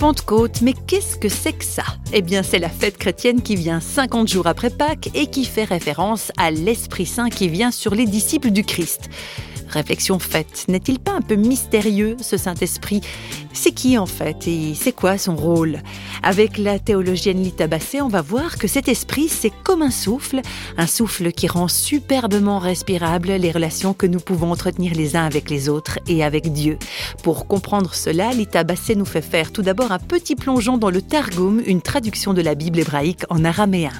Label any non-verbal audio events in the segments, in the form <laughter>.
Pentecôte, mais qu'est-ce que c'est que ça? Eh bien, c'est la fête chrétienne qui vient 50 jours après Pâques et qui fait référence à l'Esprit Saint qui vient sur les disciples du Christ. Réflexion faite, n'est-il pas un peu mystérieux ce Saint-Esprit? C'est qui en fait et c'est quoi son rôle? Avec la théologienne Lita Basset, on va voir que cet esprit, c'est comme un souffle, un souffle qui rend superbement respirables les relations que nous pouvons entretenir les uns avec les autres et avec Dieu. Pour comprendre cela, Lita Basset nous fait faire tout d'abord un petit plongeon dans le Targum, une traduction de la Bible hébraïque en araméen.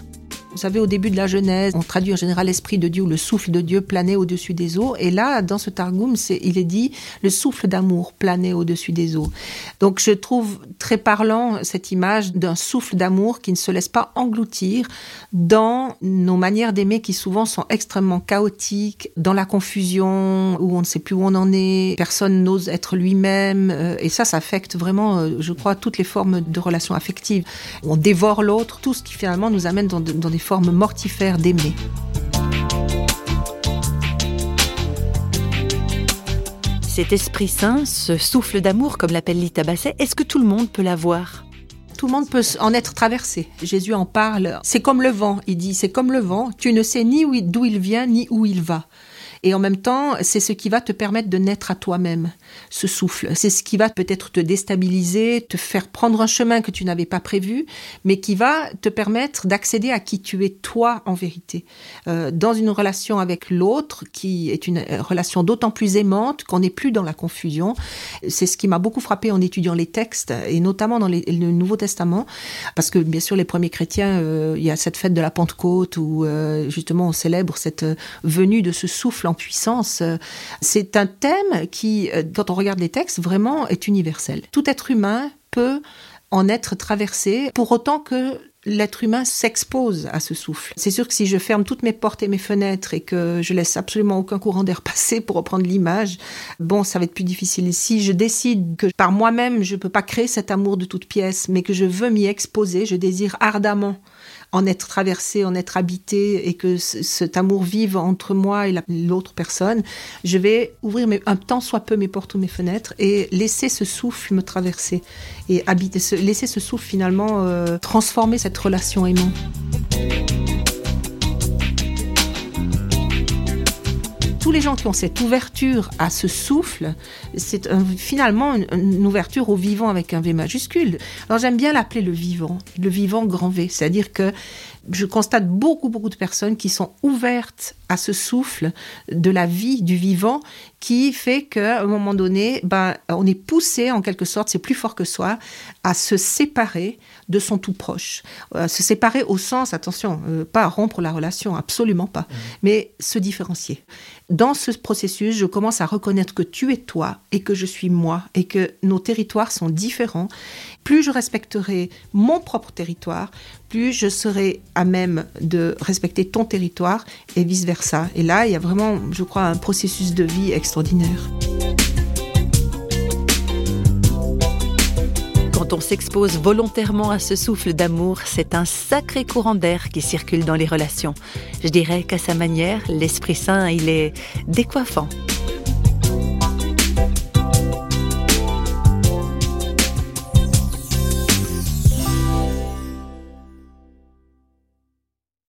Vous savez, au début de la Genèse, on traduit en général l'esprit de Dieu ou le souffle de Dieu planait au-dessus des eaux. Et là, dans ce Targum, il est dit le souffle d'amour planait au-dessus des eaux. Donc, je trouve très parlant cette image d'un souffle d'amour qui ne se laisse pas engloutir dans nos manières d'aimer qui souvent sont extrêmement chaotiques, dans la confusion, où on ne sait plus où on en est, personne n'ose être lui-même. Euh, et ça, ça affecte vraiment, euh, je crois, toutes les formes de relations affectives. On dévore l'autre, tout ce qui finalement nous amène dans des forme mortifère d'aimer. Cet Esprit Saint, ce souffle d'amour, comme l'appelle Lita Basset, est-ce que tout le monde peut l'avoir? Tout le monde peut en être traversé. Jésus en parle. C'est comme le vent. Il dit, c'est comme le vent. Tu ne sais ni d'où il vient, ni où il va. Et en même temps, c'est ce qui va te permettre de naître à toi-même, ce souffle. C'est ce qui va peut-être te déstabiliser, te faire prendre un chemin que tu n'avais pas prévu, mais qui va te permettre d'accéder à qui tu es toi en vérité. Euh, dans une relation avec l'autre, qui est une euh, relation d'autant plus aimante qu'on n'est plus dans la confusion. C'est ce qui m'a beaucoup frappé en étudiant les textes, et notamment dans le Nouveau Testament, parce que bien sûr, les premiers chrétiens, euh, il y a cette fête de la Pentecôte où justement on célèbre cette venue de ce souffle en puissance. C'est un thème qui, euh, quand on regarde les textes, vraiment est universel. Tout être humain peut en être traversé pour autant que l'être humain s'expose à ce souffle. C'est sûr que si je ferme toutes mes portes et mes fenêtres et que je laisse absolument aucun courant d'air <laughs> passer pour reprendre l'image, bon, ça va être plus difficile. Si je décide que par moi-même, je ne peux pas créer cet amour de toute pièce, mais que je veux m'y exposer, je désire ardemment en être traversé, en être habité et que cet amour vive entre moi et l'autre personne, je vais ouvrir un tant soit peu mes portes ou mes fenêtres et laisser ce souffle me traverser et habiter, laisser ce souffle finalement euh, transformer cette relation aimante. Tous les gens qui ont cette ouverture à ce souffle, c'est finalement une, ouverture au vivant avec un V majuscule. Alors j'aime bien l'appeler le vivant, le vivant grand V, c'est-à-dire que je constate beaucoup, beaucoup de personnes qui sont ouvertes à ce souffle de la vie, du vivant, qui fait qu'à un moment donné, ben, on est poussé, en quelque sorte, c'est plus fort que soi, à se séparer de son tout proche. Euh, se séparer au sens, attention, euh, pas rompre la relation, absolument pas, mmh. mais se différencier. Dans ce processus, je commence à reconnaître que tu es toi et que je suis moi et que nos territoires sont différents. Plus je respecterai mon propre territoire, plus je serai à même de respecter ton territoire et vice-versa. Et là, il y a vraiment, je crois, un processus de vie extraordinaire. Quand on s'expose volontairement à ce souffle d'amour, c'est un sacré courant d'air qui circule dans les relations. Je dirais qu'à sa manière, l'Esprit Saint, il est décoiffant.